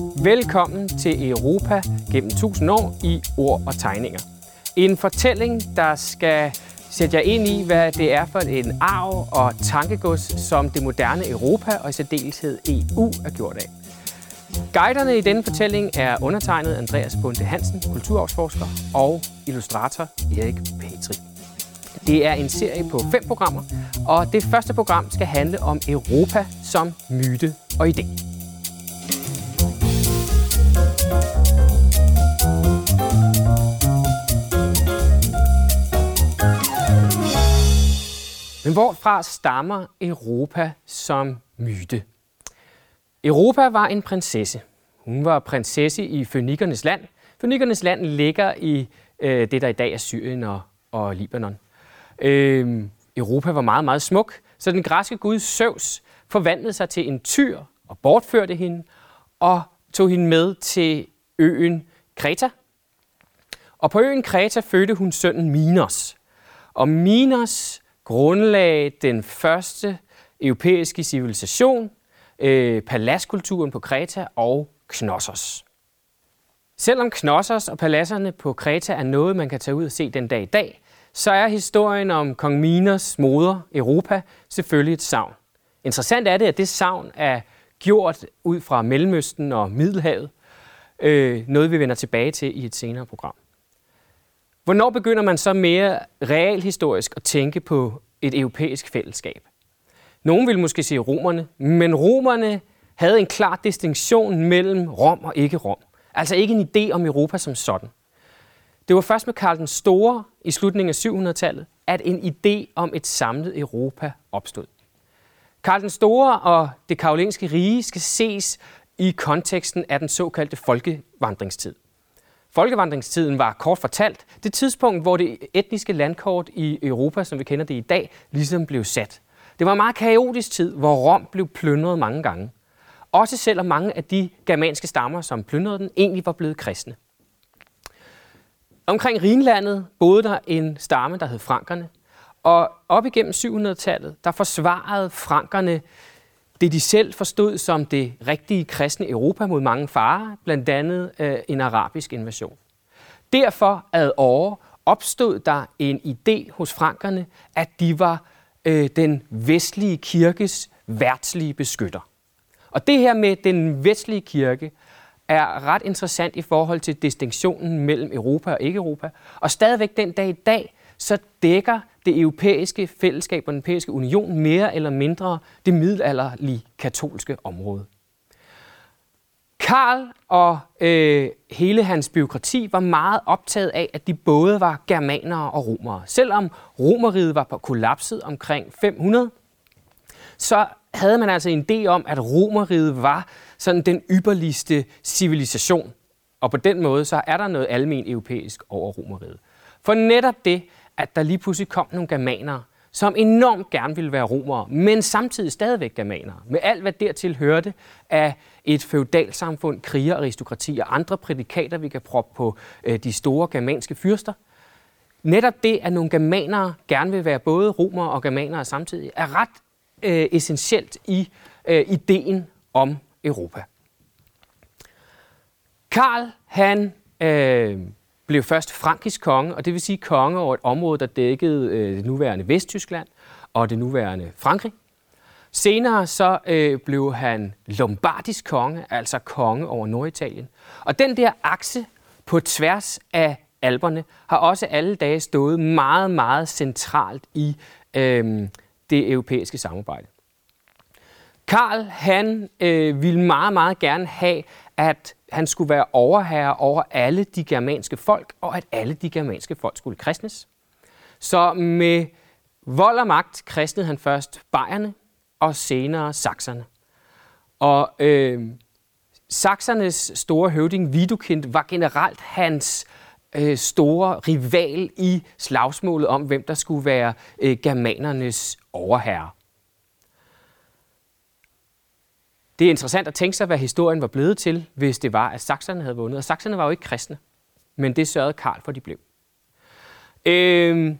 Velkommen til Europa gennem 1000 år i ord og tegninger. En fortælling, der skal sætte jer ind i, hvad det er for en arv og tankegods, som det moderne Europa og i særdeleshed EU er gjort af. Guiderne i denne fortælling er undertegnet Andreas Bunde Hansen, kulturarvsforsker, og illustrator Erik Petri. Det er en serie på fem programmer, og det første program skal handle om Europa som myte og idé. Men hvorfra stammer Europa som myte? Europa var en prinsesse. Hun var prinsesse i Fønikernes land. Fønikernes land ligger i øh, det, der i dag er Syrien og, og Libanon. Øh, Europa var meget, meget smuk, så den græske gud Zeus forvandlede sig til en tyr og bortførte hende og tog hende med til øen Kreta. Og på øen Kreta fødte hun sønnen Minos. Og Minos grundlagde den første europæiske civilisation, øh, palaskulturen på Kreta og Knossos. Selvom Knossos og paladserne på Kreta er noget, man kan tage ud og se den dag i dag, så er historien om kong Minos moder, Europa, selvfølgelig et savn. Interessant er det, at det savn er gjort ud fra Mellemøsten og Middelhavet. Øh, noget, vi vender tilbage til i et senere program. Hvornår begynder man så mere realhistorisk at tænke på et europæisk fællesskab? Nogen vil måske sige romerne, men romerne havde en klar distinktion mellem Rom og ikke Rom. Altså ikke en idé om Europa som sådan. Det var først med Karl den Store i slutningen af 700-tallet, at en idé om et samlet Europa opstod. Karl den Store og det karolinske rige skal ses i konteksten af den såkaldte folkevandringstid. Folkevandringstiden var kort fortalt det tidspunkt, hvor det etniske landkort i Europa, som vi kender det i dag, ligesom blev sat. Det var en meget kaotisk tid, hvor Rom blev plyndret mange gange. Også selvom mange af de germanske stammer, som plyndrede den, egentlig var blevet kristne. Omkring Rhinlandet boede der en stamme, der hed frankerne. Og op igennem 700-tallet, der forsvarede frankerne det, de selv forstod som det rigtige kristne Europa mod mange farer, blandt andet øh, en arabisk invasion. Derfor ad år opstod der en idé hos frankerne, at de var øh, den vestlige kirkes værtslige beskytter. Og det her med den vestlige kirke er ret interessant i forhold til distinktionen mellem Europa og ikke-Europa. Og stadigvæk den dag i dag, så dækker det europæiske fællesskab og den europæiske union mere eller mindre det middelalderlige katolske område. Karl og øh, hele hans byråkrati var meget optaget af, at de både var germanere og romere. Selvom romeriet var på kollapset omkring 500, så havde man altså en idé om, at romeriet var sådan den ypperligste civilisation. Og på den måde, så er der noget almen europæisk over romeriet. For netop det, at der lige pludselig kom nogle germanere, som enormt gerne ville være romere, men samtidig stadigvæk germanere, med alt hvad dertil hørte af et feudalsamfund, kriger, aristokrati og andre prædikater, vi kan proppe på øh, de store germanske fyrster. Netop det, at nogle germanere gerne vil være både romere og germanere samtidig, er ret øh, essentielt i øh, ideen om Europa. Karl, han øh, blev først frankisk konge, og det vil sige konge over et område, der dækkede øh, det nuværende Vesttyskland og det nuværende Frankrig. Senere så øh, blev han lombardisk konge, altså konge over Norditalien. Og den der akse på tværs af alberne har også alle dage stået meget, meget centralt i øh, det europæiske samarbejde. Karl han øh, ville meget, meget gerne have, at han skulle være overherre over alle de germanske folk, og at alle de germanske folk skulle kristnes. Så med vold og magt kristnede han først bayerne, og senere sakserne. Og øh, saksernes store høvding Widukind var generelt hans øh, store rival i slagsmålet om, hvem der skulle være øh, germanernes overherre. Det er interessant at tænke sig, hvad historien var blevet til, hvis det var, at sakserne havde vundet. Og sakserne var jo ikke kristne, men det sørgede Karl for, at de blev. Øh,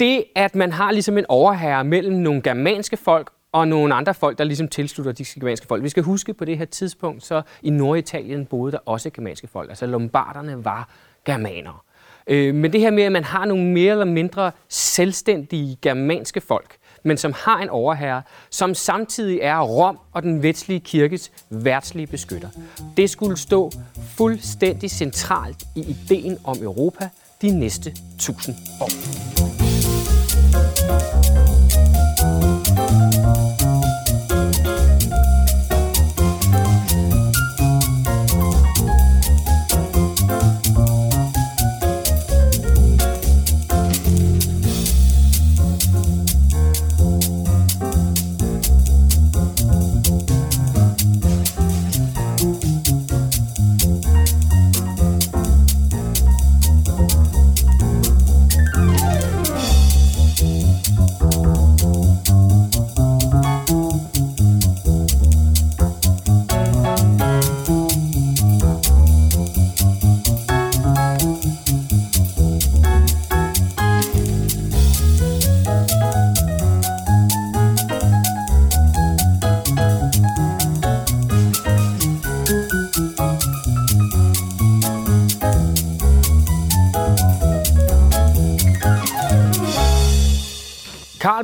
det, at man har ligesom en overherre mellem nogle germanske folk og nogle andre folk, der ligesom tilslutter de germanske folk. Vi skal huske på det her tidspunkt, så i Norditalien boede der også germanske folk. Altså lombarderne var germanere. Øh, men det her med, at man har nogle mere eller mindre selvstændige germanske folk, men som har en overherre, som samtidig er Rom og den vestlige kirkes værtslige beskytter. Det skulle stå fuldstændig centralt i ideen om Europa de næste tusind år.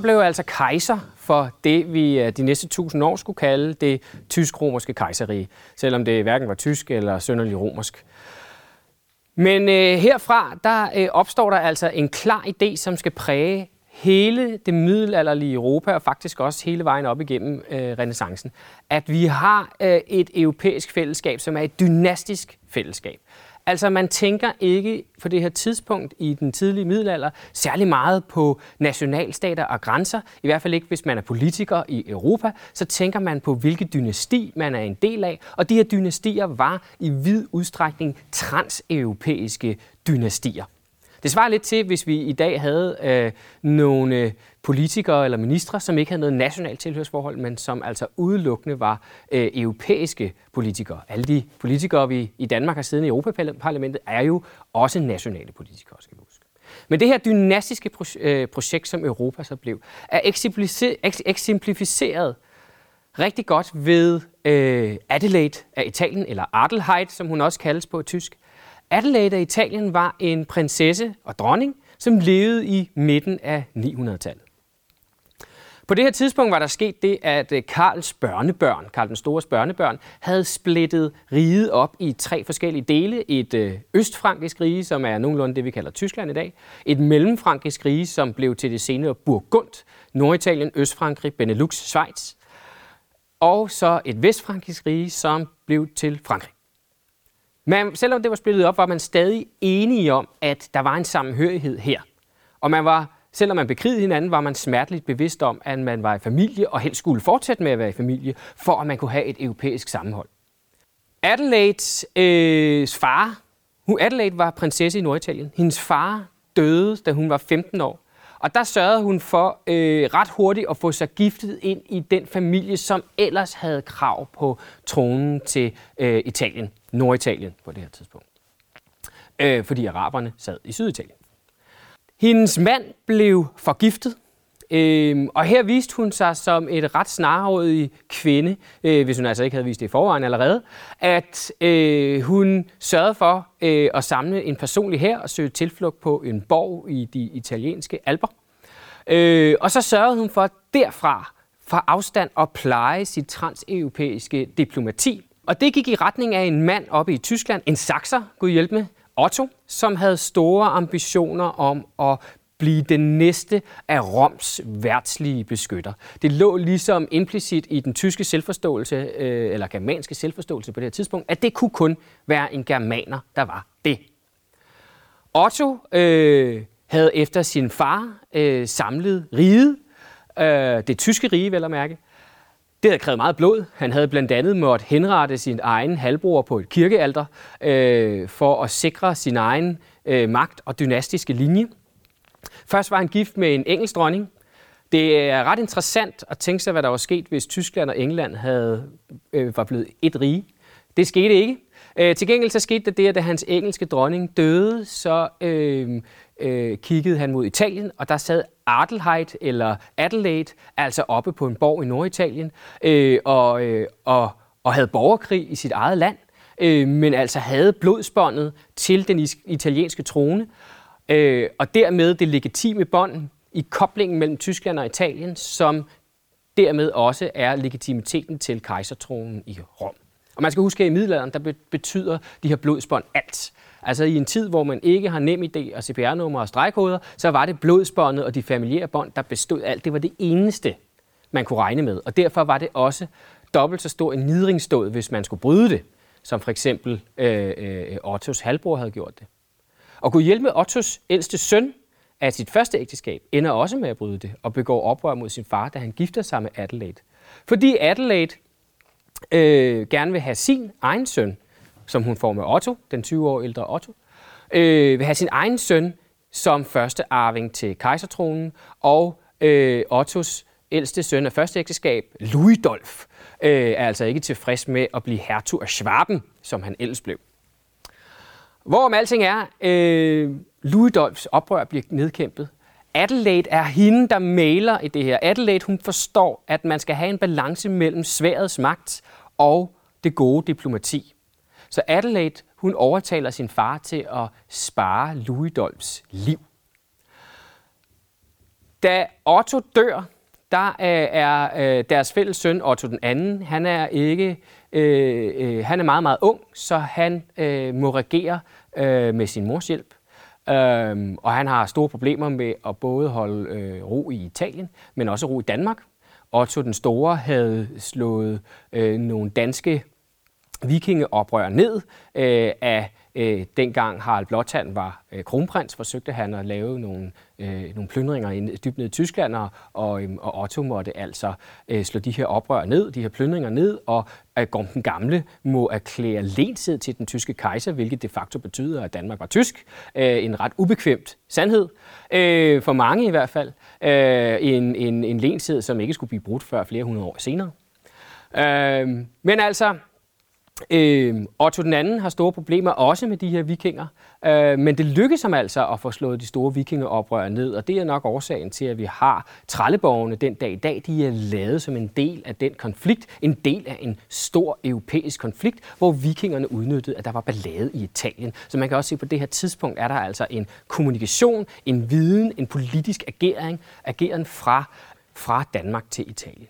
Karl blev altså kejser for det, vi øh, de næste tusind år skulle kalde det tysk-romerske kejserige, selvom det hverken var tysk eller sønderlig romersk. Men øh, herfra der øh, opstår der altså en klar idé, som skal præge hele det middelalderlige Europa, og faktisk også hele vejen op igennem øh, renaissancen, at vi har øh, et europæisk fællesskab, som er et dynastisk fællesskab. Altså man tænker ikke på det her tidspunkt i den tidlige middelalder særlig meget på nationalstater og grænser. I hvert fald ikke, hvis man er politiker i Europa. Så tænker man på, hvilket dynasti man er en del af. Og de her dynastier var i vid udstrækning transeuropæiske dynastier. Det svarer lidt til, hvis vi i dag havde øh, nogle politikere eller ministre, som ikke havde noget nationalt tilhørsforhold, men som altså udelukkende var øh, europæiske politikere. Alle de politikere, vi i Danmark har siddet i Europaparlamentet, er jo også nationale politikere, skal vi huske. Men det her dynastiske øh, projekt, som Europa så blev, er eksemplificeret rigtig godt ved øh, Adelaide af Italien, eller Adelheid, som hun også kaldes på tysk. Adelaide af Italien var en prinsesse og dronning, som levede i midten af 900-tallet. På det her tidspunkt var der sket det, at øh, Karls børnebørn, Karl den Stores børnebørn, havde splittet riget op i tre forskellige dele. Et øh, østfrankisk rige, som er nogenlunde det, vi kalder Tyskland i dag. Et mellemfrankisk rige, som blev til det senere Burgund, Norditalien, Østfrankrig, Benelux, Schweiz. Og så et vestfrankisk rige, som blev til Frankrig. Men selvom det var splittet op, var man stadig enige om, at der var en sammenhørighed her. Og man var Selvom man bekrigede hinanden, var man smerteligt bevidst om, at man var i familie og helst skulle fortsætte med at være i familie, for at man kunne have et europæisk sammenhold. Adelaides øh, far, hun, Adelaide var prinsesse i Norditalien. Hendes far døde, da hun var 15 år. Og der sørgede hun for øh, ret hurtigt at få sig giftet ind i den familie, som ellers havde krav på tronen til øh, Italien, Norditalien på det her tidspunkt. Øh, fordi araberne sad i Syditalien. Hendes mand blev forgiftet, øh, og her viste hun sig som et ret snarrådig kvinde, øh, hvis hun altså ikke havde vist det i forvejen allerede, at øh, hun sørgede for øh, at samle en personlig her og søge tilflugt på en borg i de italienske alber. Øh, og så sørgede hun for derfra fra afstand at pleje sit transeuropæiske diplomati. Og det gik i retning af en mand oppe i Tyskland, en sakser, Gud hjælpe med, Otto, som havde store ambitioner om at blive den næste af Roms værtslige beskytter. Det lå ligesom implicit i den tyske selvforståelse, øh, eller germanske selvforståelse på det her tidspunkt, at det kunne kun være en germaner, der var det. Otto øh, havde efter sin far øh, samlet riget, øh, det tyske rige vel at mærke, det havde krævet meget blod. Han havde blandt andet måttet henrette sin egen halvbror på et kirkealter øh, for at sikre sin egen øh, magt og dynastiske linje. Først var han gift med en engelsk dronning. Det er ret interessant at tænke sig, hvad der var sket, hvis Tyskland og England havde, øh, var blevet et rige. Det skete ikke. Øh, til gengæld så skete det det, at da hans engelske dronning døde, så øh, øh, kiggede han mod Italien, og der sad Adelheid eller Adelaide, altså oppe på en borg i Norditalien, øh, og, øh, og, og havde borgerkrig i sit eget land, øh, men altså havde blodsbåndet til den italienske trone, øh, og dermed det legitime bånd i koblingen mellem Tyskland og Italien, som dermed også er legitimiteten til kejsertronen i Rom. Og man skal huske, at i middelalderen, der betyder de her blodsbånd alt. Altså i en tid, hvor man ikke har nem idé og CPR-nummer og stregkoder, så var det blodsbåndet og de familiære bånd, der bestod alt. Det var det eneste, man kunne regne med. Og derfor var det også dobbelt så stor en nidringsståd, hvis man skulle bryde det, som for eksempel øh, øh, Ottos halvbror havde gjort det. Og kunne hjælpe med Ottos ældste søn af sit første ægteskab, ender også med at bryde det og begår oprør mod sin far, da han gifter sig med Adelaide. Fordi Adelaide øh, gerne vil have sin egen søn, som hun får med Otto, den 20 år ældre Otto, øh, vil have sin egen søn som første arving til kejsertronen, og øh, Ottos ældste søn af første ægteskab, Luidolf, øh, er altså ikke tilfreds med at blive hertug af Schwaben, som han ellers blev. Hvorom alting er, øh, Luidolfs oprør bliver nedkæmpet. Adelaide er hende, der maler i det her. Adelaide, hun forstår, at man skal have en balance mellem sværets magt og det gode diplomati. Så Adelaide, hun overtaler sin far til at spare Louis liv. Da Otto dør, der øh, er øh, deres fælles søn Otto den anden, han er ikke, øh, øh, han er meget, meget ung, så han øh, må regere øh, med sin mors hjælp. Øhm, og han har store problemer med at både holde øh, ro i Italien, men også ro i Danmark. Otto den Store havde slået øh, nogle danske vikingeoprør ned øh, af øh, dengang Harald Blåtand var øh, kronprins, forsøgte han at lave nogle, øh, nogle plyndringer i, dybt ned i Tyskland, og, og, øhm, og Otto måtte altså øh, slå de her oprør ned, de her plyndringer ned, og at Gorm den Gamle må erklære lensid til den tyske kejser, hvilket de facto betyder, at Danmark var tysk. Øh, en ret ubekvemt sandhed, øh, for mange i hvert fald. Øh, en, en, en lensid, som ikke skulle blive brudt før flere hundrede år senere. Øh, men altså, Øh, Otto den anden har store problemer også med de her vikinger, øh, men det lykkes ham altså at få slået de store vikingeoprør ned, og det er nok årsagen til, at vi har trælleborgene den dag i dag. De er lavet som en del af den konflikt, en del af en stor europæisk konflikt, hvor vikingerne udnyttede, at der var ballade i Italien. Så man kan også se, at på det her tidspunkt er der altså en kommunikation, en viden, en politisk agering, ageren fra, fra Danmark til Italien.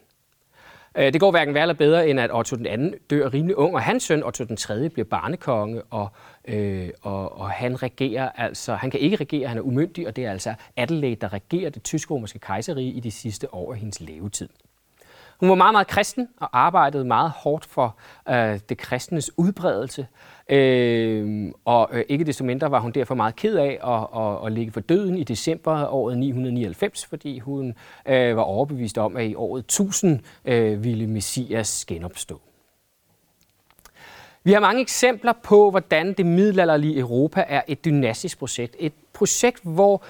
Øh, det går hverken værre eller bedre, end at Otto den anden dør rimelig ung, og hans søn Otto den tredje bliver barnekonge, og, øh, og, og han regerer altså, han kan ikke regere, han er umyndig, og det er altså Adelaide, der regerer det tysk-romerske kejserige i de sidste år af hendes levetid. Hun var meget, meget kristen og arbejdede meget hårdt for øh, det kristnes udbredelse. Øh, og øh, ikke desto mindre var hun derfor meget ked af at, at, at ligge for døden i december året 999, fordi hun øh, var overbevist om, at i året 1000 øh, ville Messias genopstå. Vi har mange eksempler på, hvordan det middelalderlige Europa er et dynastisk projekt. Et projekt, hvor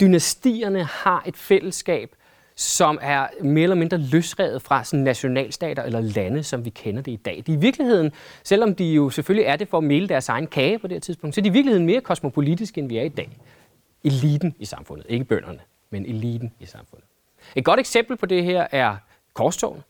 dynastierne har et fællesskab, som er mere eller mindre løsrevet fra sådan nationalstater eller lande, som vi kender det i dag. De er i virkeligheden, selvom de jo selvfølgelig er det for at male deres egen kage på det her tidspunkt, så er de i virkeligheden mere kosmopolitiske, end vi er i dag. Eliten i samfundet. Ikke bønderne, men eliten i samfundet. Et godt eksempel på det her er korstogene.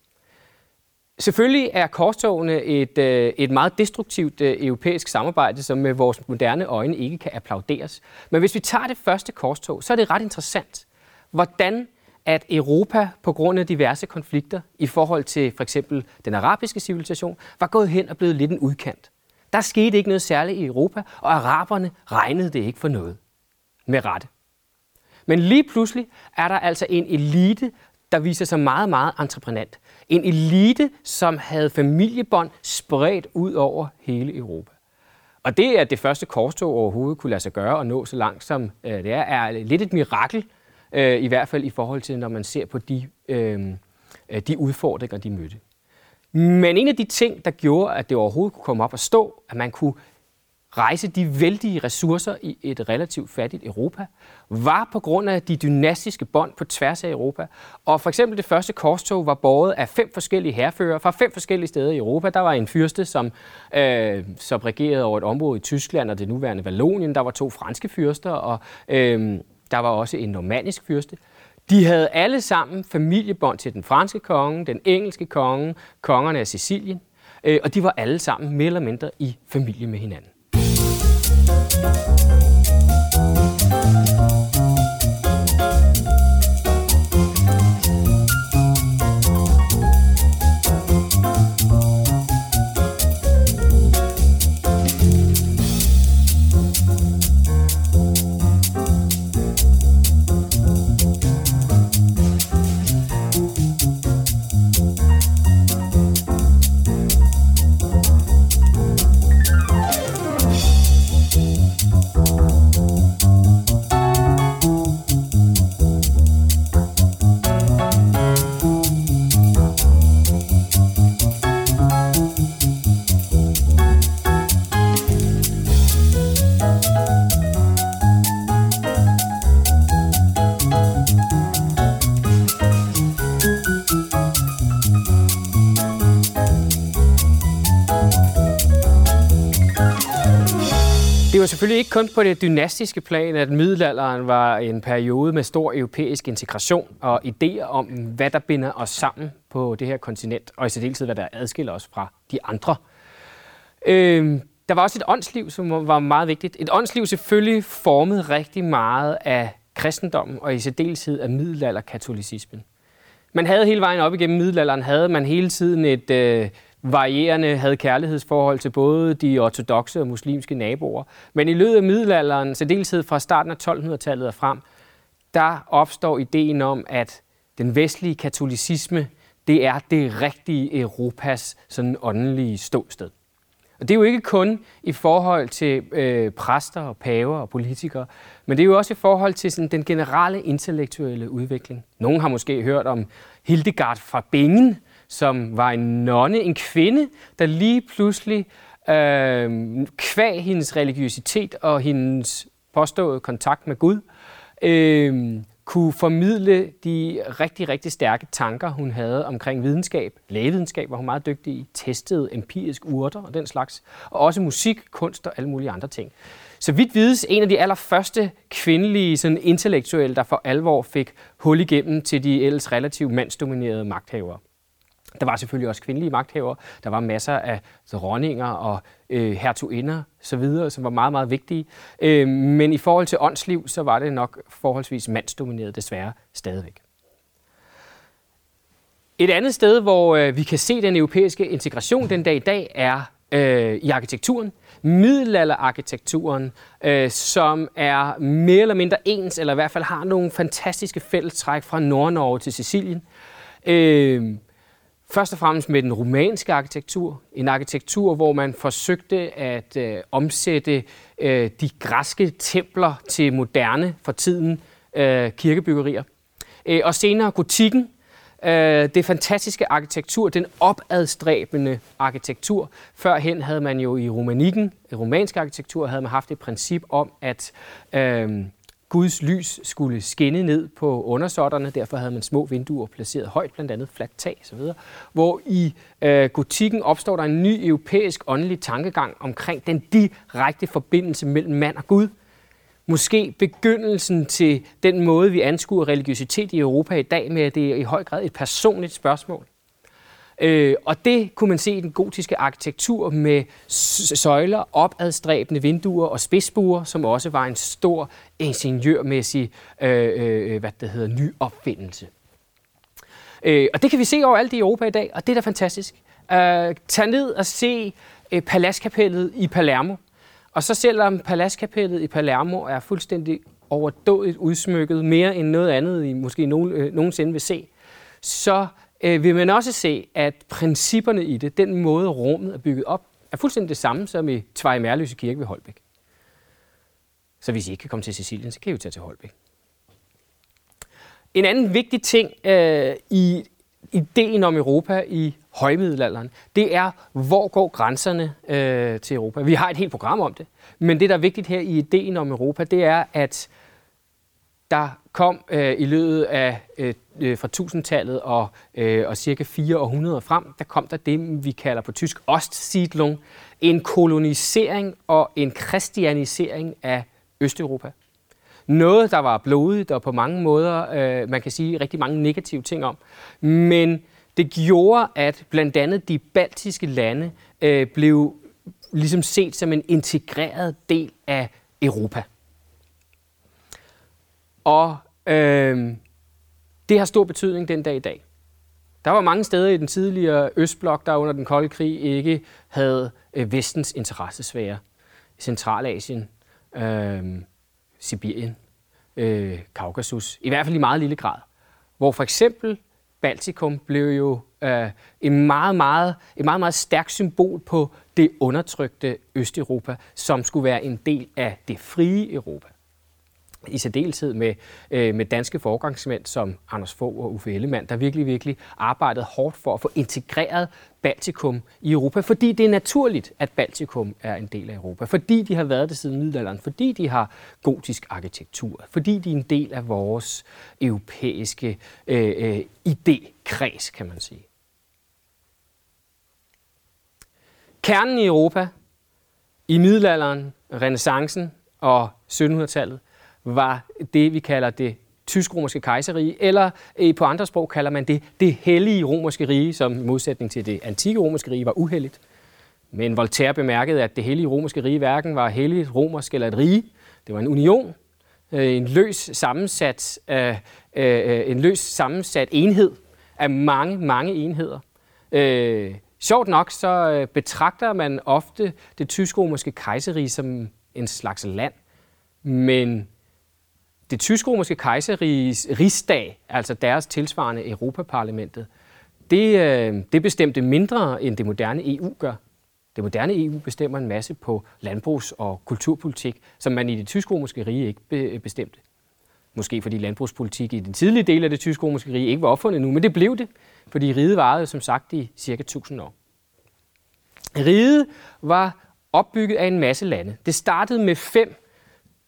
Selvfølgelig er korstogene et, øh, et meget destruktivt øh, europæisk samarbejde, som med vores moderne øjne ikke kan applauderes. Men hvis vi tager det første korstog, så er det ret interessant, hvordan at Europa på grund af diverse konflikter i forhold til for eksempel den arabiske civilisation, var gået hen og blevet lidt en udkant. Der skete ikke noget særligt i Europa, og araberne regnede det ikke for noget. Med rette. Men lige pludselig er der altså en elite, der viser sig meget, meget entreprenant. En elite, som havde familiebånd spredt ud over hele Europa. Og det, at det første korstog overhovedet kunne lade sig gøre og nå så langt, som øh, det er, er lidt et mirakel, øh, i hvert fald i forhold til, når man ser på de, øh, øh, de udfordringer, de mødte. Men en af de ting, der gjorde, at det overhovedet kunne komme op og stå, at man kunne rejse de vældige ressourcer i et relativt fattigt Europa, var på grund af de dynastiske bånd på tværs af Europa. Og for eksempel det første korstog var båret af fem forskellige herfører fra fem forskellige steder i Europa. Der var en fyrste, som, øh, som regerede over et område i Tyskland og det nuværende Vallonien. Der var to franske fyrster, og øh, der var også en normandisk fyrste. De havde alle sammen familiebånd til den franske konge, den engelske konge, kongerne af Sicilien, øh, og de var alle sammen mere eller mindre i familie med hinanden. Var selvfølgelig ikke kun på det dynastiske plan, at middelalderen var en periode med stor europæisk integration og idéer om, hvad der binder os sammen på det her kontinent, og i særdeleshed, hvad der adskiller os fra de andre. Øh, der var også et åndsliv, som var meget vigtigt. Et åndsliv selvfølgelig formet rigtig meget af kristendommen, og i særdeleshed af middelalderkatolicismen. Man havde hele vejen op igennem middelalderen, havde man hele tiden et, øh, varierende havde kærlighedsforhold til både de ortodoxe og muslimske naboer. Men i løbet af middelalderen, særdeleshed fra starten af 1200-tallet og frem, der opstår ideen om, at den vestlige katolicisme, det er det rigtige Europas sådan åndelige ståsted. Og det er jo ikke kun i forhold til øh, præster og paver og politikere, men det er jo også i forhold til sådan, den generelle intellektuelle udvikling. Nogle har måske hørt om Hildegard fra Bingen, som var en nonne, en kvinde, der lige pludselig øh, kvæg hendes religiøsitet og hendes påståede kontakt med Gud, øh, kunne formidle de rigtig, rigtig stærke tanker, hun havde omkring videnskab. Lægevidenskab var hun meget dygtig i, testede empirisk urter og den slags, og også musik, kunst og alle mulige andre ting. Så vidt vides en af de allerførste kvindelige sådan intellektuelle, der for alvor fik hul igennem til de ellers relativt mandsdominerede magthavere. Der var selvfølgelig også kvindelige magthavere. Der var masser af dronninger og øh, hertuginder så videre, som var meget, meget vigtige. Øh, men i forhold til åndsliv, så var det nok forholdsvis mandsdomineret desværre stadigvæk. Et andet sted, hvor øh, vi kan se den europæiske integration den dag i dag, er øh, i arkitekturen. Middelalderarkitekturen, øh, som er mere eller mindre ens, eller i hvert fald har nogle fantastiske fællestræk fra Nordnorge til Sicilien. Øh, Først og fremmest med den romanske arkitektur. En arkitektur, hvor man forsøgte at øh, omsætte øh, de græske templer til moderne for tiden øh, kirkebyggerier. Øh, og senere gotikken, øh, det fantastiske arkitektur, den opadstræbende arkitektur. Førhen havde man jo i romanikken, romansk arkitektur, havde man haft et princip om, at øh, Guds lys skulle skinne ned på undersåtterne, derfor havde man små vinduer placeret højt, blandt andet fladt tag osv., hvor i øh, gotikken opstår der en ny europæisk åndelig tankegang omkring den direkte forbindelse mellem mand og Gud. Måske begyndelsen til den måde, vi anskuer religiøsitet i Europa i dag, med at det er i høj grad et personligt spørgsmål. Øh, og det kunne man se i den gotiske arkitektur med søjler, opadstræbende vinduer og spidsbuer, som også var en stor ingeniørmæssig øh, øh, øh hvad det hedder, ny opfindelse. Øh, og det kan vi se overalt i Europa i dag, og det er da fantastisk. Øh, tag ned og se øh, Palaskapellet i Palermo. Og så selvom Palaskapellet i Palermo er fuldstændig overdådigt udsmykket, mere end noget andet, I måske nogen, øh, nogensinde vil se, så øh, vil man også se, at principperne i det, den måde rummet er bygget op, er fuldstændig det samme som i Tvej Mærløse Kirke ved Holbæk. Så hvis I ikke kan komme til Sicilien, så kan I jo tage til Holbæk. En anden vigtig ting øh, i ideen om Europa i højmiddelalderen, det er, hvor går grænserne øh, til Europa? Vi har et helt program om det, men det, der er vigtigt her i ideen om Europa, det er, at der kom øh, i løbet af øh, øh fra 1000-tallet og, øh, og cirka 400 frem, der kom der det, vi kalder på tysk Ostsiedlung, en kolonisering og en kristianisering af Østeuropa. Noget, der var blodigt og på mange måder, øh, man kan sige rigtig mange negative ting om. Men det gjorde, at blandt andet de baltiske lande øh, blev ligesom set som en integreret del af Europa. Og øh, det har stor betydning den dag i dag. Der var mange steder i den tidligere Østblok, der under den kolde krig ikke havde øh, vestens interessesfære. Centralasien, øh, Sibirien, øh, Kaukasus, i hvert fald i meget lille grad. Hvor for eksempel Baltikum blev jo øh, en meget, meget, et meget, meget stærkt symbol på det undertrykte Østeuropa, som skulle være en del af det frie Europa i særdeleshed med, øh, med danske forgangsmænd som Anders Fogh og Uffe Ellemann, der virkelig, virkelig arbejdede hårdt for at få integreret Baltikum i Europa, fordi det er naturligt, at Baltikum er en del af Europa, fordi de har været det siden middelalderen, fordi de har gotisk arkitektur, fordi de er en del af vores europæiske øh, øh, idékreds, kan man sige. Kernen i Europa i middelalderen, renaissancen og 1700-tallet var det, vi kalder det tysk-romerske kejserige, eller øh, på andre sprog kalder man det det hellige romerske rige, som i modsætning til det antikke romerske rige var uheldigt. Men Voltaire bemærkede, at det hellige romerske rige hverken var helligt romersk eller et rige. Det var en union, øh, en løs sammensat, øh, øh, en løs sammensat enhed af mange, mange enheder. Øh, sjovt nok så øh, betragter man ofte det tysk-romerske kejserige som en slags land, men det tysk-romerske kejserriges rigsdag, altså deres tilsvarende Europaparlamentet, det, øh, det bestemte mindre, end det moderne EU gør. Det moderne EU bestemmer en masse på landbrugs- og kulturpolitik, som man i det tysk-romerske rige ikke øh, bestemte. Måske fordi landbrugspolitik i den tidlige del af det tysk-romerske rige ikke var opfundet nu, men det blev det, fordi riget varede som sagt i cirka 1000 år. Riget var opbygget af en masse lande. Det startede med fem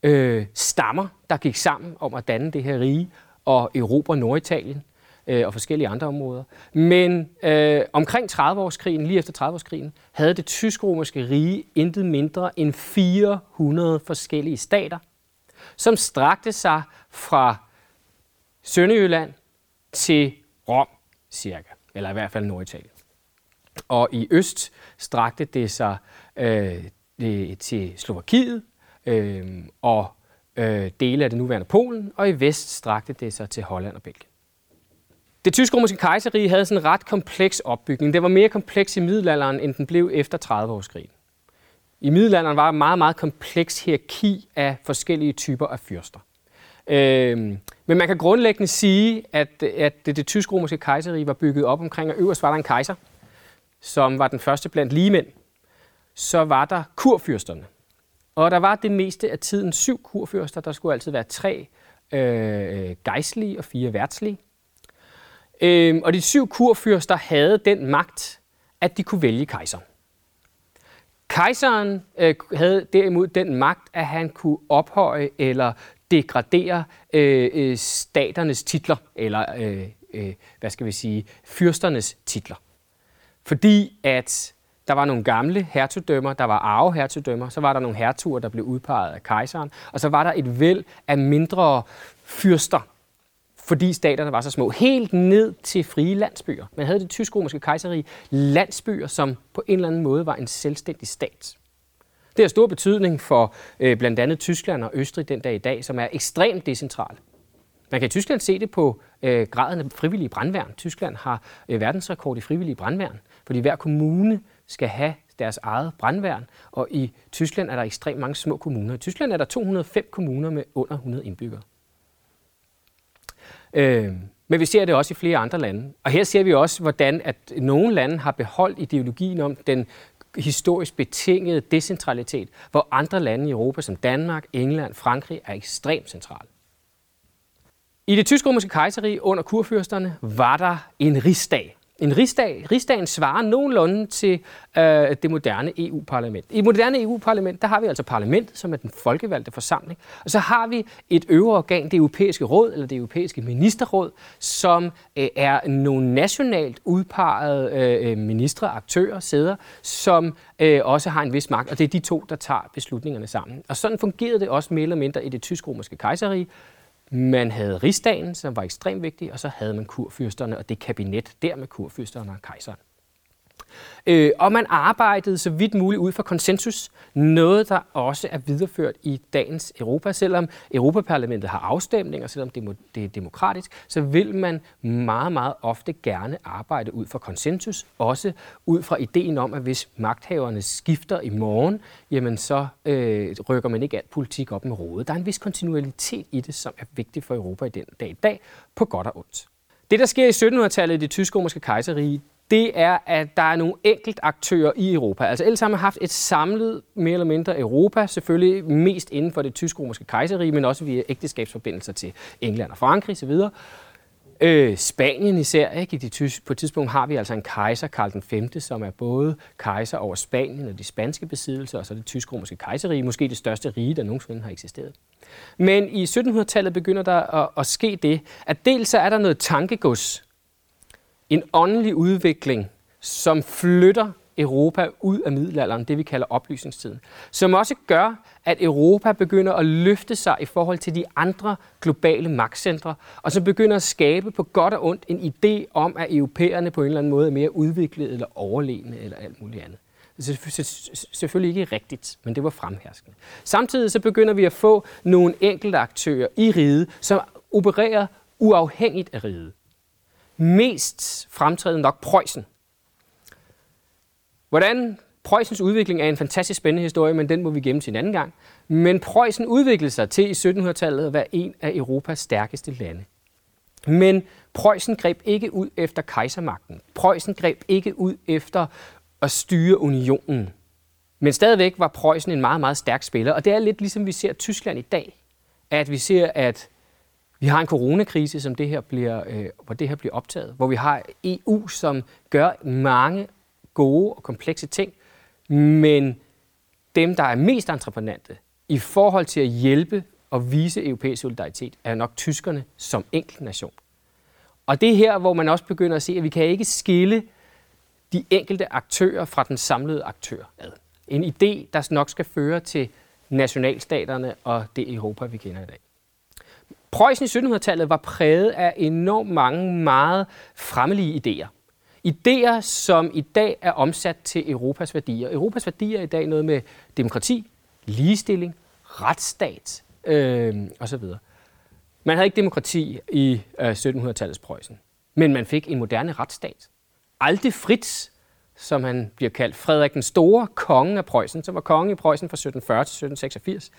øh, stammer, der gik sammen om at danne det her rige og Europa og Norditalien øh, og forskellige andre områder. Men øh, omkring 30-årskrigen, lige efter 30-årskrigen, havde det tysk-romerske rige intet mindre end 400 forskellige stater, som strakte sig fra Sønderjylland til Rom, cirka, eller i hvert fald Norditalien. Og i øst strakte det sig øh, til Slovakiet, øh, og øh, dele af det nuværende Polen, og i vest strakte det sig til Holland og Belgien. Det tysk-romerske kejserige havde sådan en ret kompleks opbygning. Det var mere kompleks i middelalderen, end den blev efter 30-årskrigen. I middelalderen var der meget, meget kompleks hierarki af forskellige typer af fyrster. Øh, men man kan grundlæggende sige, at, at det, det tysk-romerske kejserige var bygget op omkring, at øverst var der en kejser, som var den første blandt ligemænd. Så var der kurfyrsterne, og der var det meste af tiden syv kurfyrster. Der skulle altid være tre øh, gejstlige og fire værtslige. Øh, og de syv kurfyrster havde den magt, at de kunne vælge kejser. Kejseren øh, havde derimod den magt, at han kunne ophøje eller degradere øh, øh, staternes titler, eller øh, øh, hvad skal vi sige, fyrsternes titler. Fordi at der var nogle gamle hertugdømmer, der var arvehertugdømmer, så var der nogle hertuger, der blev udpeget af kejseren, og så var der et væld af mindre fyrster, fordi staterne var så små, helt ned til frie landsbyer. Man havde det tysk-romerske kejserige landsbyer, som på en eller anden måde var en selvstændig stat. Det har stor betydning for øh, blandt andet Tyskland og Østrig den dag i dag, som er ekstremt decentral. Man kan i Tyskland se det på øh, graden af frivillige brandværn. Tyskland har øh, verdensrekord i frivillige brandværn, fordi hver kommune skal have deres eget brandværn, og i Tyskland er der ekstremt mange små kommuner. I Tyskland er der 205 kommuner med under 100 indbyggere. Øh, men vi ser det også i flere andre lande. Og her ser vi også, hvordan at nogle lande har beholdt ideologien om den historisk betingede decentralitet, hvor andre lande i Europa som Danmark, England, Frankrig er ekstremt centrale. I det tysk-romerske kejserige under kurfyrsterne var der en rigsdag. En rigsdag, rigsdagen svarer nogenlunde til øh, det moderne EU-parlament. I moderne EU-parlament, der har vi altså parlamentet, som er den folkevalgte forsamling. Og så har vi et øvre organ, det europæiske råd, eller det europæiske ministerråd, som øh, er nogle nationalt udpegede øh, ministre, aktører, sæder, som øh, også har en vis magt. Og det er de to, der tager beslutningerne sammen. Og sådan fungerede det også mere eller mindre i det tysk-romerske kejserige. Man havde rigsdagen, som var ekstremt vigtig, og så havde man kurfyrsterne og det kabinet der med kurfyrsterne og kejseren. Øh, og man arbejdede så vidt muligt ud fra konsensus, noget der også er videreført i dagens Europa. Selvom Europaparlamentet har afstemninger, selvom det er demokratisk, så vil man meget, meget ofte gerne arbejde ud fra konsensus, også ud fra ideen om, at hvis magthaverne skifter i morgen, jamen så øh, rykker man ikke alt politik op med rådet. Der er en vis kontinuitet i det, som er vigtig for Europa i den dag i dag, på godt og ondt. Det, der sker i 1700-tallet i det tysk-romerske kejserige, det er, at der er nogle enkelt aktører i Europa. Altså alle sammen har haft et samlet, mere eller mindre Europa, selvfølgelig mest inden for det tysk-romerske kejserige, men også via ægteskabsforbindelser til England og Frankrig osv. Øh, Spanien især, ikke? I de tysk, på et tidspunkt har vi altså en kejser, Karl den 5., som er både kejser over Spanien og de spanske besiddelser, og så det tysk-romerske kejserige, måske det største rige, der nogensinde har eksisteret. Men i 1700-tallet begynder der at, at ske det, at dels så er der noget tankegods, en åndelig udvikling, som flytter Europa ud af middelalderen, det vi kalder oplysningstiden, som også gør, at Europa begynder at løfte sig i forhold til de andre globale magtcentre, og så begynder at skabe på godt og ondt en idé om, at europæerne på en eller anden måde er mere udviklede eller overlegne eller alt muligt andet. Det er selvfølgelig ikke rigtigt, men det var fremherskende. Samtidig så begynder vi at få nogle enkelte aktører i riget, som opererer uafhængigt af riget mest fremtrædende nok Preussen. Hvordan Preussens udvikling er en fantastisk spændende historie, men den må vi gemme til en anden gang. Men Preussen udviklede sig til i 1700-tallet at være en af Europas stærkeste lande. Men Preussen greb ikke ud efter kejsermagten. Preussen greb ikke ud efter at styre unionen. Men stadigvæk var Preussen en meget, meget stærk spiller, og det er lidt ligesom vi ser Tyskland i dag. At vi ser, at vi har en coronakrise, som det her bliver, øh, hvor det her bliver optaget, hvor vi har EU, som gør mange gode og komplekse ting, men dem, der er mest entreprenante i forhold til at hjælpe og vise europæisk solidaritet, er nok tyskerne som enkelt nation. Og det er her, hvor man også begynder at se, at vi kan ikke skille de enkelte aktører fra den samlede aktør ad. En idé, der nok skal føre til nationalstaterne og det Europa, vi kender i dag. Preussen i 1700-tallet var præget af enormt mange meget fremmelige idéer. Idéer, som i dag er omsat til Europas værdier. Europas værdier er i dag noget med demokrati, ligestilling, retsstat øh, osv. Man havde ikke demokrati i øh, 1700-tallets Preussen, men man fik en moderne retsstat. Alte Fritz, som han bliver kaldt, Frederik den Store, kongen af Preussen, som var konge i Preussen fra 1740 til 1786,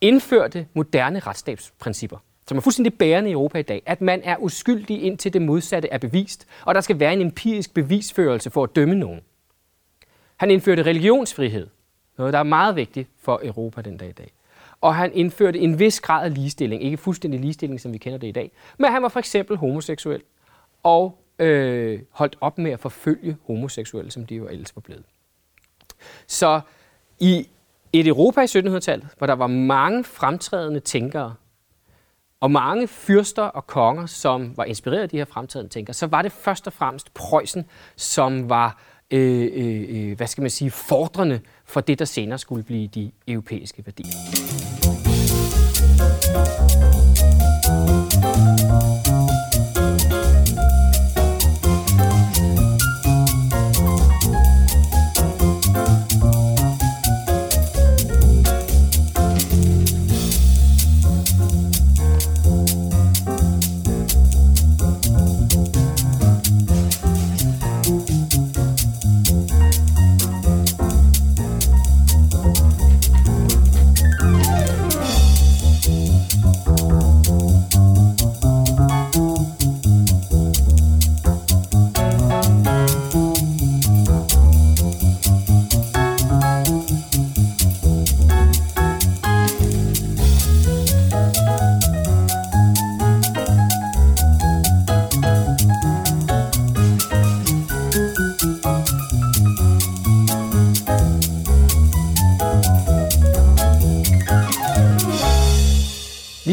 indførte moderne retsstatsprincipper, som er fuldstændig bærende i Europa i dag, at man er uskyldig indtil det modsatte er bevist, og der skal være en empirisk bevisførelse for at dømme nogen. Han indførte religionsfrihed, noget der er meget vigtigt for Europa den dag i dag. Og han indførte en vis grad af ligestilling, ikke fuldstændig ligestilling, som vi kender det i dag, men han var for eksempel homoseksuel og øh, holdt op med at forfølge homoseksuelle, som de jo ellers var blevet. Så i et Europa i 1700-tallet, hvor der var mange fremtrædende tænkere, og mange fyrster og konger, som var inspireret af de her fremtrædende tænkere, så var det først og fremmest Preussen, som var øh, øh, øh hvad skal man sige, fordrende for det, der senere skulle blive de europæiske værdier.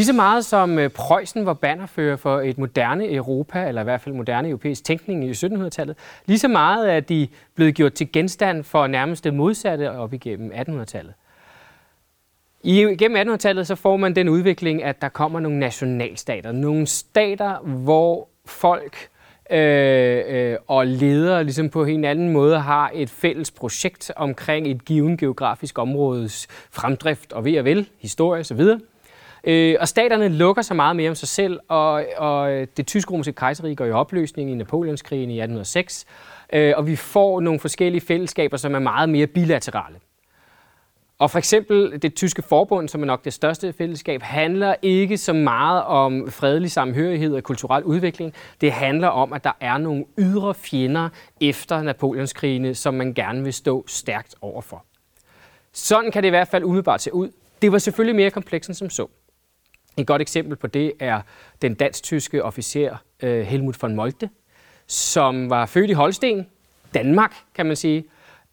Lige så meget som øh, Preussen var bannerfører for et moderne Europa, eller i hvert fald moderne europæisk tænkning i 1700-tallet, lige så meget er de blevet gjort til genstand for nærmest det modsatte op igennem 1800-tallet. I, gennem 1800-tallet så får man den udvikling, at der kommer nogle nationalstater. Nogle stater, hvor folk øh, øh, og ledere ligesom på en anden måde har et fælles projekt omkring et given geografisk områdes fremdrift og ved og vel, historie osv. Øh, og staterne lukker sig meget mere om sig selv, og, og øh, det tysk-romerske kejserige går i opløsning i Napoleonskrigen i 1806, øh, og vi får nogle forskellige fællesskaber, som er meget mere bilaterale. Og for eksempel det tyske forbund, som er nok det største fællesskab, handler ikke så meget om fredelig samhørighed og kulturel udvikling. Det handler om, at der er nogle ydre fjender efter Napoleonskrigene, som man gerne vil stå stærkt overfor. Sådan kan det i hvert fald umiddelbart se ud. Det var selvfølgelig mere komplekst end som så. Et godt eksempel på det er den dansk-tyske officer øh, Helmut von Moltke, som var født i Holsten, Danmark kan man sige,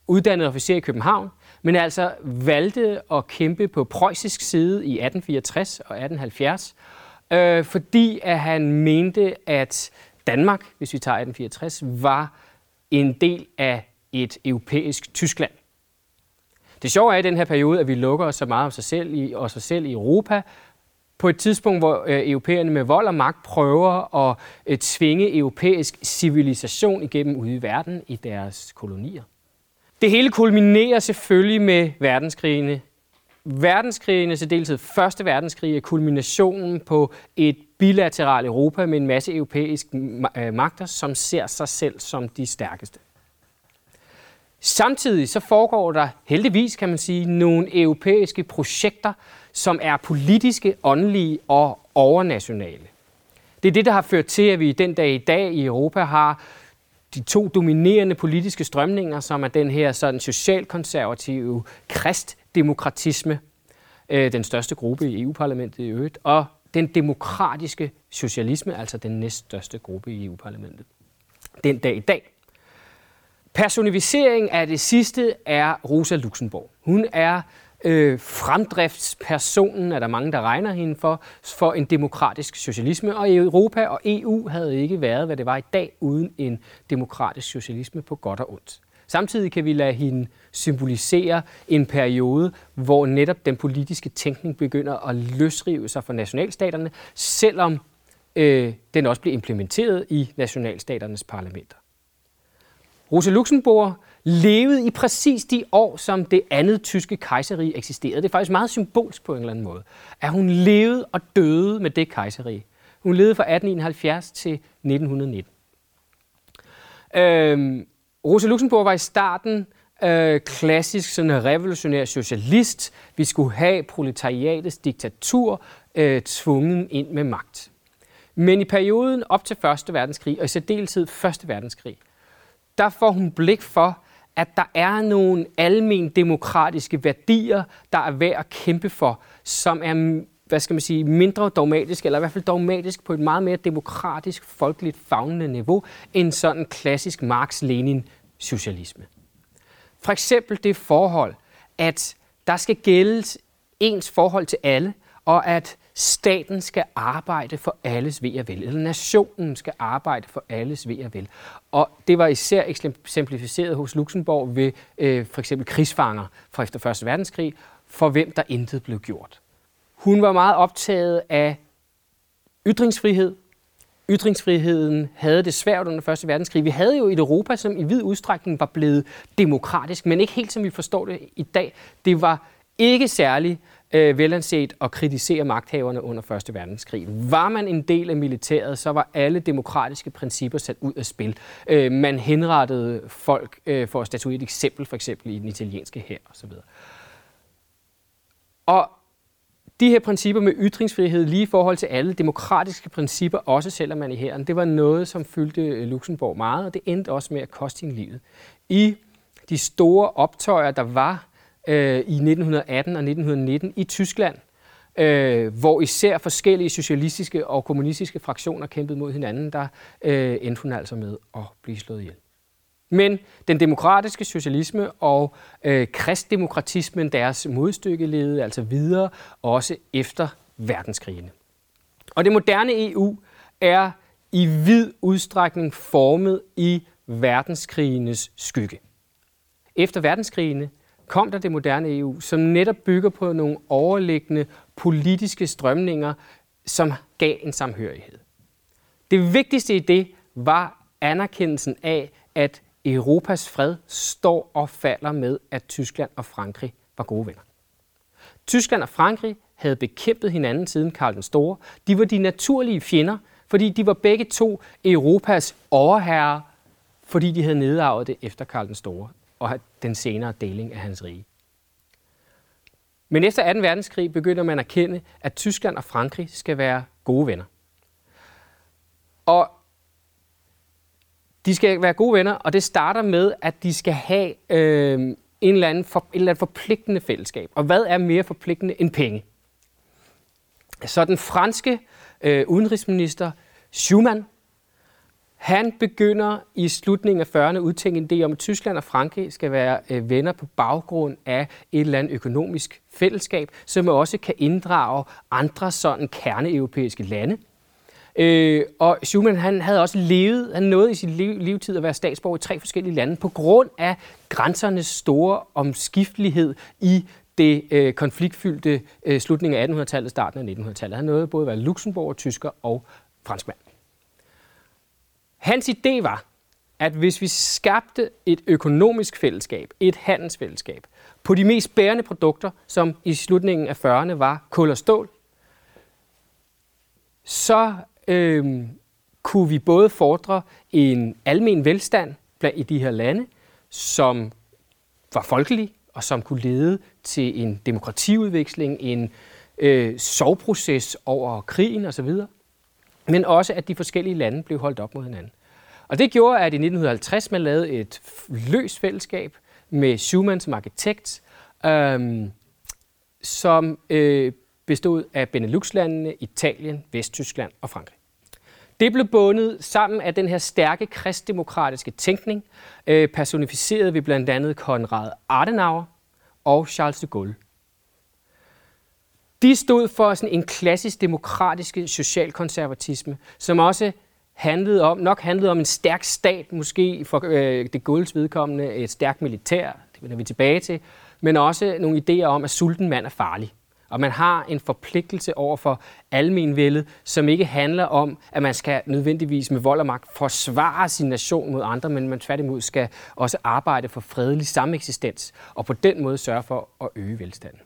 uddannet officer i København, men altså valgte at kæmpe på preussisk side i 1864 og 1870, øh, fordi at han mente, at Danmark, hvis vi tager 1864, var en del af et europæisk Tyskland. Det sjove er i den her periode, at vi lukker os så meget om sig selv i, og sig selv i Europa, på et tidspunkt, hvor øh, europæerne med vold og magt prøver at øh, tvinge europæisk civilisation igennem ude i verden i deres kolonier. Det hele kulminerer selvfølgelig med verdenskrigene. Verdenskrigene, så deltid Første verdenskrig, er kulminationen på et bilateralt Europa med en masse europæiske øh, magter, som ser sig selv som de stærkeste. Samtidig så foregår der heldigvis, kan man sige, nogle europæiske projekter, som er politiske, åndelige og overnationale. Det er det, der har ført til, at vi den dag i dag i Europa har de to dominerende politiske strømninger, som er den her sådan socialkonservative kristdemokratisme, øh, den største gruppe i EU-parlamentet i øvrigt, og den demokratiske socialisme, altså den næststørste gruppe i EU-parlamentet. Den dag i dag. Personificering af det sidste er Rosa Luxemburg. Hun er øh, fremdriftspersonen, er der mange, der regner hende for, for en demokratisk socialisme. Og Europa og EU havde ikke været, hvad det var i dag, uden en demokratisk socialisme på godt og ondt. Samtidig kan vi lade hende symbolisere en periode, hvor netop den politiske tænkning begynder at løsrive sig fra nationalstaterne, selvom øh, den også bliver implementeret i nationalstaternes parlamenter. Rosa Luxemburg levede i præcis de år, som det andet tyske kejserige eksisterede. Det er faktisk meget symbolsk på en eller anden måde, at hun levede og døde med det kejserige. Hun levede fra 1871 til 1919. Øhm, Rosa Luxemburg var i starten øh, klassisk sådan revolutionær socialist. Vi skulle have proletariatets diktatur øh, tvungen ind med magt. Men i perioden op til 1. verdenskrig, og i særdeleshed 1. verdenskrig, der får hun blik for, at der er nogle almen demokratiske værdier, der er værd at kæmpe for, som er hvad skal man sige, mindre dogmatisk, eller i hvert fald dogmatisk på et meget mere demokratisk, folkeligt fagnende niveau, end sådan klassisk Marx-Lenin-socialisme. For eksempel det forhold, at der skal gældes ens forhold til alle, og at staten skal arbejde for alles ved og vel, eller nationen skal arbejde for alles ved og vel. Og det var især eksemplificeret hos Luxembourg ved øh, for eksempel krigsfanger fra efter 1. verdenskrig, for hvem der intet blev gjort. Hun var meget optaget af ytringsfrihed. Ytringsfriheden havde det svært under 1. verdenskrig. Vi havde jo et Europa, som i vid udstrækning var blevet demokratisk, men ikke helt som vi forstår det i dag. Det var ikke særlig øh, velanset at kritisere magthaverne under 1. verdenskrig. Var man en del af militæret, så var alle demokratiske principper sat ud af spil. Øh, man henrettede folk øh, for at statuere et eksempel, for eksempel i den italienske her osv. Og de her principper med ytringsfrihed lige i forhold til alle demokratiske principper, også selvom man i hæren, det var noget, som fyldte Luxembourg meget, og det endte også med at koste hende livet. I de store optøjer, der var øh, i 1918 og 1919 i Tyskland, øh, hvor især forskellige socialistiske og kommunistiske fraktioner kæmpede mod hinanden, der øh, endte hun altså med at blive slået ihjel. Men den demokratiske socialisme og øh, kristdemokratismen, deres modstykke levede altså videre, også efter verdenskrigene. Og det moderne EU er i vid udstrækning formet i verdenskrigenes skygge. Efter verdenskrigene kom der det moderne EU, som netop bygger på nogle overliggende politiske strømninger, som gav en samhørighed. Det vigtigste i det var anerkendelsen af, at Europas fred står og falder med, at Tyskland og Frankrig var gode venner. Tyskland og Frankrig havde bekæmpet hinanden siden Karl den Store. De var de naturlige fjender, fordi de var begge to Europas overherrer, fordi de havde nedarvet det efter Karl den Store og den senere deling af hans rige. Men efter 2. verdenskrig begynder man at erkende, at Tyskland og Frankrig skal være gode venner. Og de skal være gode venner, og det starter med, at de skal have øh, en eller anden for, en eller anden forpligtende fællesskab. Og hvad er mere forpligtende end penge? Så den franske øh, udenrigsminister Schumann, han begynder i slutningen af 40'erne at udtænke en idé om, at Tyskland og Frankrig skal være øh, venner på baggrund af et eller andet økonomisk fællesskab, som også kan inddrage andre sådan kerneeuropæiske lande. Øh, og Schumann han havde også levet, han nåede i sin liv, levetid at være statsborger i tre forskellige lande på grund af grænsernes store omskiftelighed i det øh, konfliktfyldte øh, slutningen af 1800-tallet, starten af 1900-tallet. Han nåede både at være Luxembourg, tysker og franskmand. Hans idé var, at hvis vi skabte et økonomisk fællesskab, et handelsfællesskab, på de mest bærende produkter, som i slutningen af 40'erne var kul og stål, så øh, kunne vi både fordre en almen velstand blandt i de her lande, som var folkelig og som kunne lede til en demokratiudveksling, en øh, sovproces over krigen osv., men også at de forskellige lande blev holdt op mod hinanden. Og det gjorde, at i 1950 man lavede et løs fællesskab med Schumann som arkitekt, øhm, som øh, bestod af Benelux-landene, Italien, Vesttyskland og Frankrig. Det blev bundet sammen af den her stærke kristdemokratiske tænkning, øh, personificeret ved blandt andet Konrad Adenauer og Charles de Gaulle. De stod for sådan en klassisk demokratisk socialkonservatisme, som også handlede om, nok handlede om en stærk stat, måske for øh, det Gaulles vedkommende et stærkt militær, det vender vi tilbage til, men også nogle idéer om, at sulten mand er farlig. Og man har en forpligtelse over for almenvældet, som ikke handler om, at man skal nødvendigvis med vold og magt forsvare sin nation mod andre, men man tværtimod skal også arbejde for fredelig sameksistens, og på den måde sørge for at øge velstanden.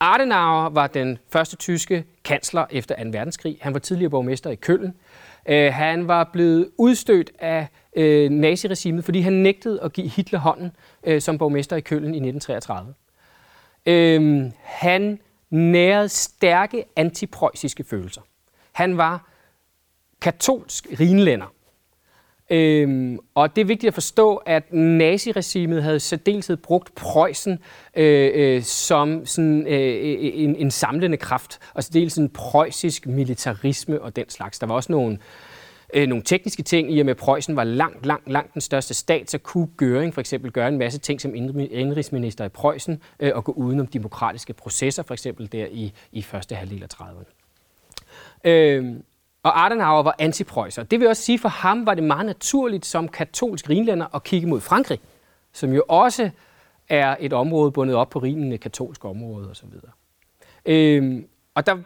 Adenauer var den første tyske kansler efter 2. verdenskrig. Han var tidligere borgmester i Køln. Øh, han var blevet udstødt af øh, naziregimet, fordi han nægtede at give Hitler hånden øh, som borgmester i Køln i 1933. Øhm, han nærede stærke antipreussiske følelser. Han var katolsk rinlænder. Øhm, og det er vigtigt at forstå, at naziregimet havde særdeleshed brugt Preussen øh, øh, som sådan, øh, øh, en, en samlende kraft, og særdeles en preussisk militarisme og den slags. Der var også nogle øh, nogle tekniske ting, i og med at Preussen var langt, langt, langt den største stat, så kunne Göring for eksempel gøre en masse ting som indrigsminister i Preussen øh, og gå udenom demokratiske processer, for eksempel der i, i første halvdel af 30'erne. Øh, og Adenauer var antiprøjser. Det vil også sige, for ham var det meget naturligt som katolsk rinlænder at kigge mod Frankrig, som jo også er et område bundet op på rimende katolsk område osv. Øhm, og der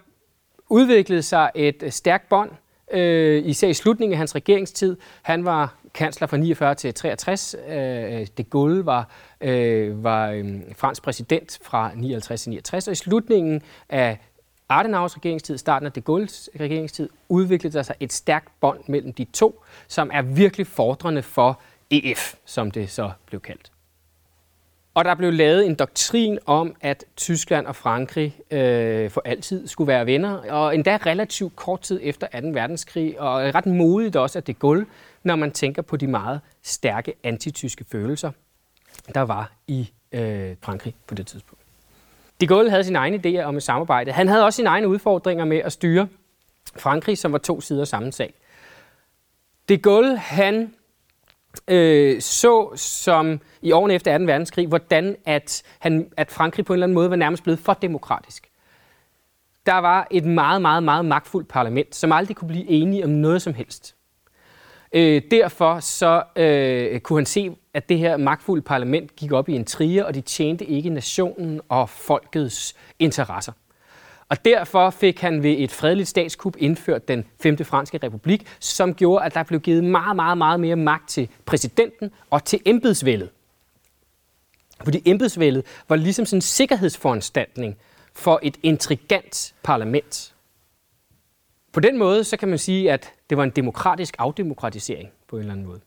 udviklede sig et øh, stærkt bånd øh, især i slutningen af hans regeringstid. Han var kansler fra 49 til 63. Øh, øh, de Gaulle var, øh, var øh, fransk præsident fra 59 til 69. Og i slutningen af Adenauers regeringstid, starten af de Gaulles regeringstid, udviklede der sig et stærkt bånd mellem de to, som er virkelig fordrende for EF, som det så blev kaldt. Og der blev lavet en doktrin om, at Tyskland og Frankrig øh, for altid skulle være venner, og endda relativt kort tid efter 2. verdenskrig, og ret modigt også at det guld, når man tænker på de meget stærke antityske følelser, der var i øh, Frankrig på det tidspunkt. De Gaulle havde sine egne idéer om et samarbejde. Han havde også sine egne udfordringer med at styre Frankrig, som var to sider samme sag. De Gaulle, han øh, så som i årene efter 2. verdenskrig, hvordan at, han, at Frankrig på en eller anden måde var nærmest blevet for demokratisk. der var et meget, meget, meget magtfuldt parlament, som aldrig kunne blive enige om noget som helst. Øh, derfor så øh, kunne han se, at det her magtfulde parlament gik op i en trier, og de tjente ikke nationen og folkets interesser. Og derfor fik han ved et fredeligt statskup indført den 5. franske republik, som gjorde, at der blev givet meget, meget, meget mere magt til præsidenten og til embedsvældet. Fordi embedsvældet var ligesom sådan en sikkerhedsforanstaltning for et intrigant parlament. På den måde, så kan man sige, at det var en demokratisk afdemokratisering på en eller anden måde.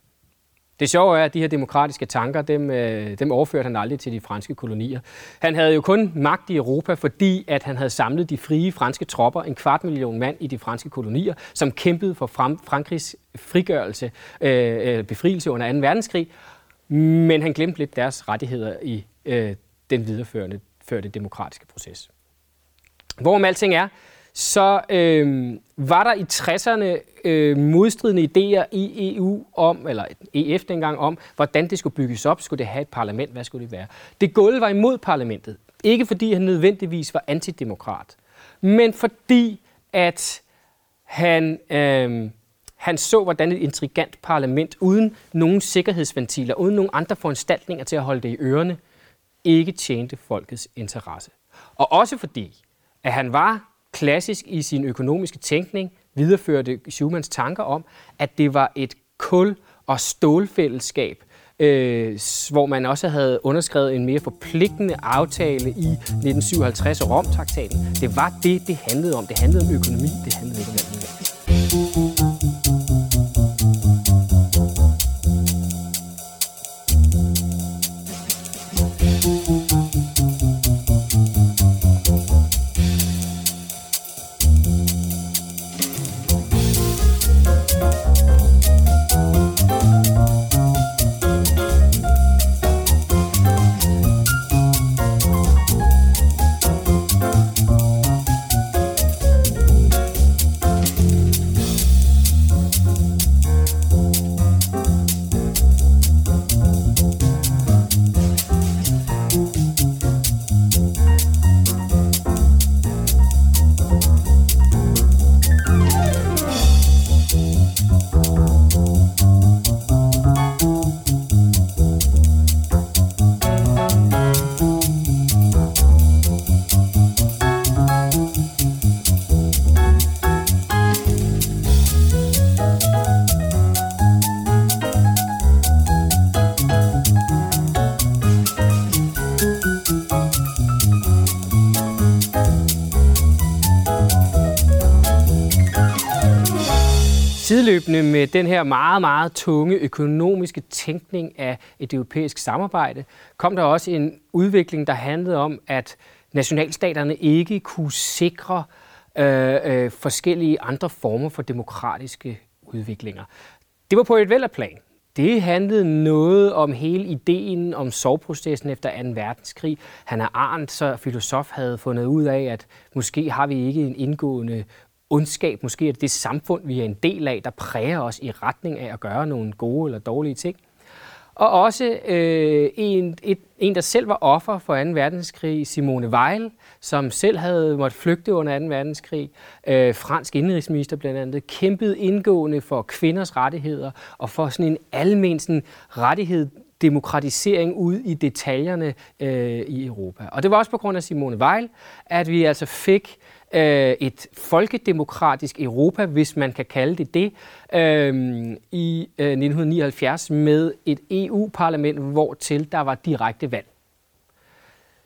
Det sjove er, at de her demokratiske tanker, dem, øh, dem overførte han aldrig til de franske kolonier. Han havde jo kun magt i Europa, fordi at han havde samlet de frie franske tropper, en kvart million mand i de franske kolonier, som kæmpede for Frankrigs frigørelse, øh, øh befrielse under 2. verdenskrig. Men han glemte lidt deres rettigheder i øh, den videreførende førte demokratiske proces. Hvorom alting er, så øh, var der i 60'erne øh, modstridende idéer i EU om, eller EF dengang om, hvordan det skulle bygges op. Skulle det have et parlament? Hvad skulle det være? Det Gaulle var imod parlamentet. Ikke fordi han nødvendigvis var antidemokrat, men fordi at han, øh, han så, hvordan et intrigant parlament uden nogen sikkerhedsventiler, uden nogen andre foranstaltninger til at holde det i ørerne, ikke tjente folkets interesse. Og også fordi, at han var klassisk i sin økonomiske tænkning, videreførte Schumanns tanker om, at det var et kul- og stålfællesskab, øh, hvor man også havde underskrevet en mere forpligtende aftale i 1957 og Romtraktaten. Det var det, det handlede om. Det handlede om økonomi, det handlede ikke om alt sideløbende med den her meget, meget tunge økonomiske tænkning af et europæisk samarbejde, kom der også en udvikling, der handlede om, at nationalstaterne ikke kunne sikre øh, øh, forskellige andre former for demokratiske udviklinger. Det var på et vælgerplan. Det handlede noget om hele ideen om soveprocessen efter 2. verdenskrig. Han er Arndt, så filosof, havde fundet ud af, at måske har vi ikke en indgående ondskab, måske er det det samfund, vi er en del af, der præger os i retning af at gøre nogle gode eller dårlige ting. Og også øh, en, et, en, der selv var offer for 2. verdenskrig, Simone Weil, som selv havde måttet flygte under 2. verdenskrig. Øh, fransk indrigsminister blandt andet, kæmpede indgående for kvinders rettigheder og for sådan en almen sådan, rettighed, demokratisering ud i detaljerne øh, i Europa. Og det var også på grund af Simone Weil, at vi altså fik øh, et folkedemokratisk Europa, hvis man kan kalde det det, øh, i øh, 1979 med et EU-parlament, hvor til der var direkte valg.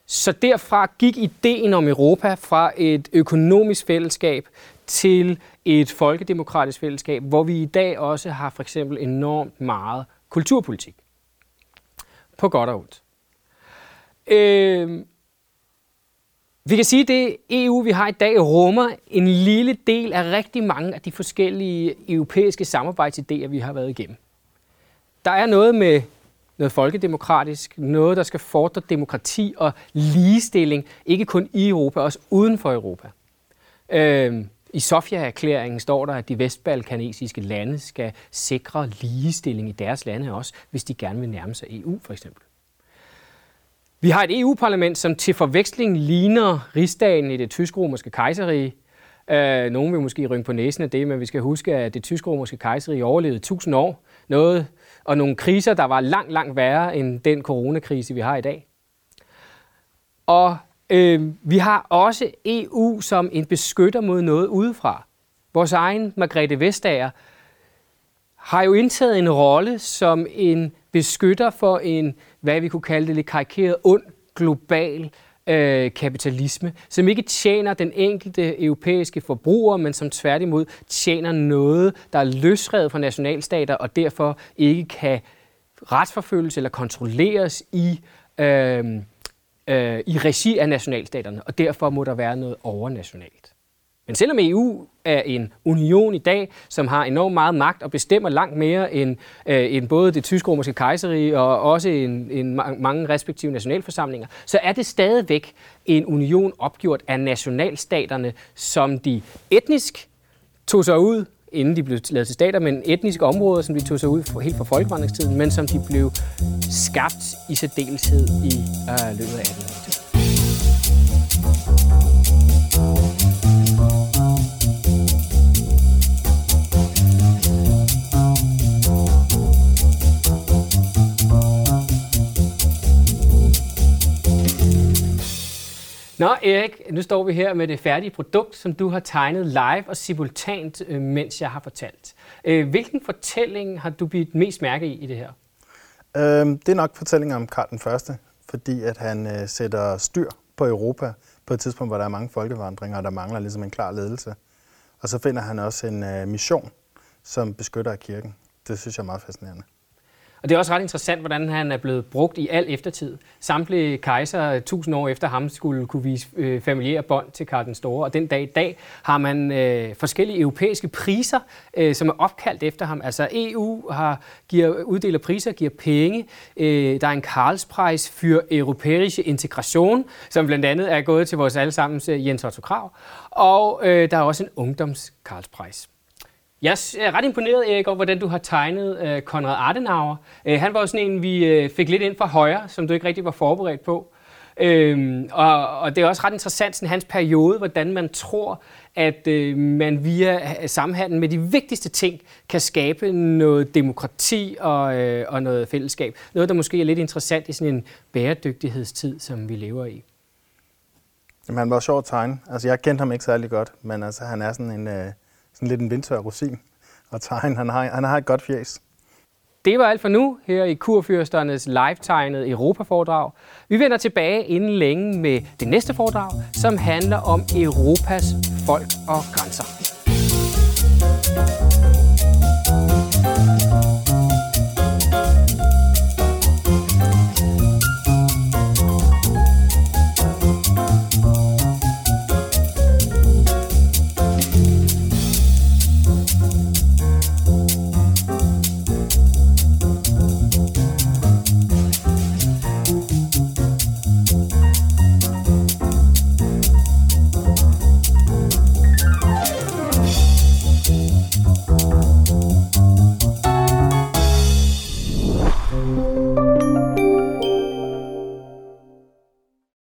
Så derfra gik ideen om Europa fra et økonomisk fællesskab til et folkedemokratisk fællesskab, hvor vi i dag også har for eksempel enormt meget kulturpolitik. På godt og ondt. Øh, vi kan sige, at det EU, vi har i dag, rummer en lille del af rigtig mange af de forskellige europæiske samarbejdsidéer, vi har været igennem. Der er noget med noget folkedemokratisk, noget, der skal fordre demokrati og ligestilling, ikke kun i Europa, også uden for Europa. Øh, I Sofia-erklæringen står der, at de vestbalkanesiske lande skal sikre ligestilling i deres lande også, hvis de gerne vil nærme sig EU for eksempel. Vi har et EU-parlament, som til forveksling ligner rigsdagen i det tysk-romerske kejserige. Øh, nogen vil måske rynke på næsen af det, men vi skal huske, at det tysk-romerske kejserige overlevede 1000 år. Noget, og nogle kriser, der var langt, langt værre end den coronakrise, vi har i dag. Og øh, vi har også EU som en beskytter mod noget udefra. Vores egen Margrethe Vestager har jo indtaget en rolle som en beskytter for en, hvad vi kunne kalde det lidt karikeret, ond global øh, kapitalisme, som ikke tjener den enkelte europæiske forbruger, men som tværtimod tjener noget, der er løsredet fra nationalstater og derfor ikke kan retsforfølges eller kontrolleres i, øh, øh, i regi af nationalstaterne, og derfor må der være noget overnationalt. Men selvom EU er en union i dag, som har enormt meget magt og bestemmer langt mere end, øh, end både det tysk-romerske kejserige og også en, en mange respektive nationalforsamlinger, så er det stadigvæk en union opgjort af nationalstaterne, som de etnisk tog sig ud inden de blev lavet til stater, men etniske områder, som de tog sig ud for, helt fra folkevandringstiden, men som de blev skabt i særdeleshed i øh, løbet af 1800-tallet. Nå Erik, nu står vi her med det færdige produkt, som du har tegnet live og simultant, øh, mens jeg har fortalt. Øh, hvilken fortælling har du blivet mest mærke i i det her? Øhm, det er nok fortællingen om Karl den Første, fordi at han øh, sætter styr på Europa på et tidspunkt, hvor der er mange folkevandringer, og der mangler ligesom en klar ledelse. Og så finder han også en øh, mission, som beskytter kirken. Det synes jeg er meget fascinerende. Og det er også ret interessant, hvordan han er blevet brugt i al eftertid. Samtlige kejser, øh, tusind år efter ham, skulle kunne vise øh, familiære bånd til Karl den Store. Og den dag i dag har man øh, forskellige europæiske priser, øh, som er opkaldt efter ham. Altså EU har, giver, uddeler priser, giver penge. Øh, der er en Karlspris for europæiske integration, som blandt andet er gået til vores allesammens øh, Jens Otto Krav. Og øh, der er også en ungdoms Karlspris. Jeg er ret imponeret, Erik, over hvordan du har tegnet øh, Konrad Adenauer. Øh, han var sådan en, vi øh, fik lidt ind fra højre, som du ikke rigtig var forberedt på. Øhm, og, og det er også ret interessant, sådan hans periode, hvordan man tror, at øh, man via øh, samhandel med de vigtigste ting kan skabe noget demokrati og, øh, og noget fællesskab. Noget, der måske er lidt interessant i sådan en bæredygtighedstid, som vi lever i. Jamen, han var sjov at tegne. Altså, jeg kendte ham ikke særlig godt, men altså, han er sådan en... Øh sådan lidt en vindtør rosin og tegne. Han har, han har et godt fjes. Det var alt for nu her i Kurfyrsternes live-tegnet Europa-foredrag. Vi vender tilbage inden længe med det næste foredrag, som handler om Europas folk og grænser.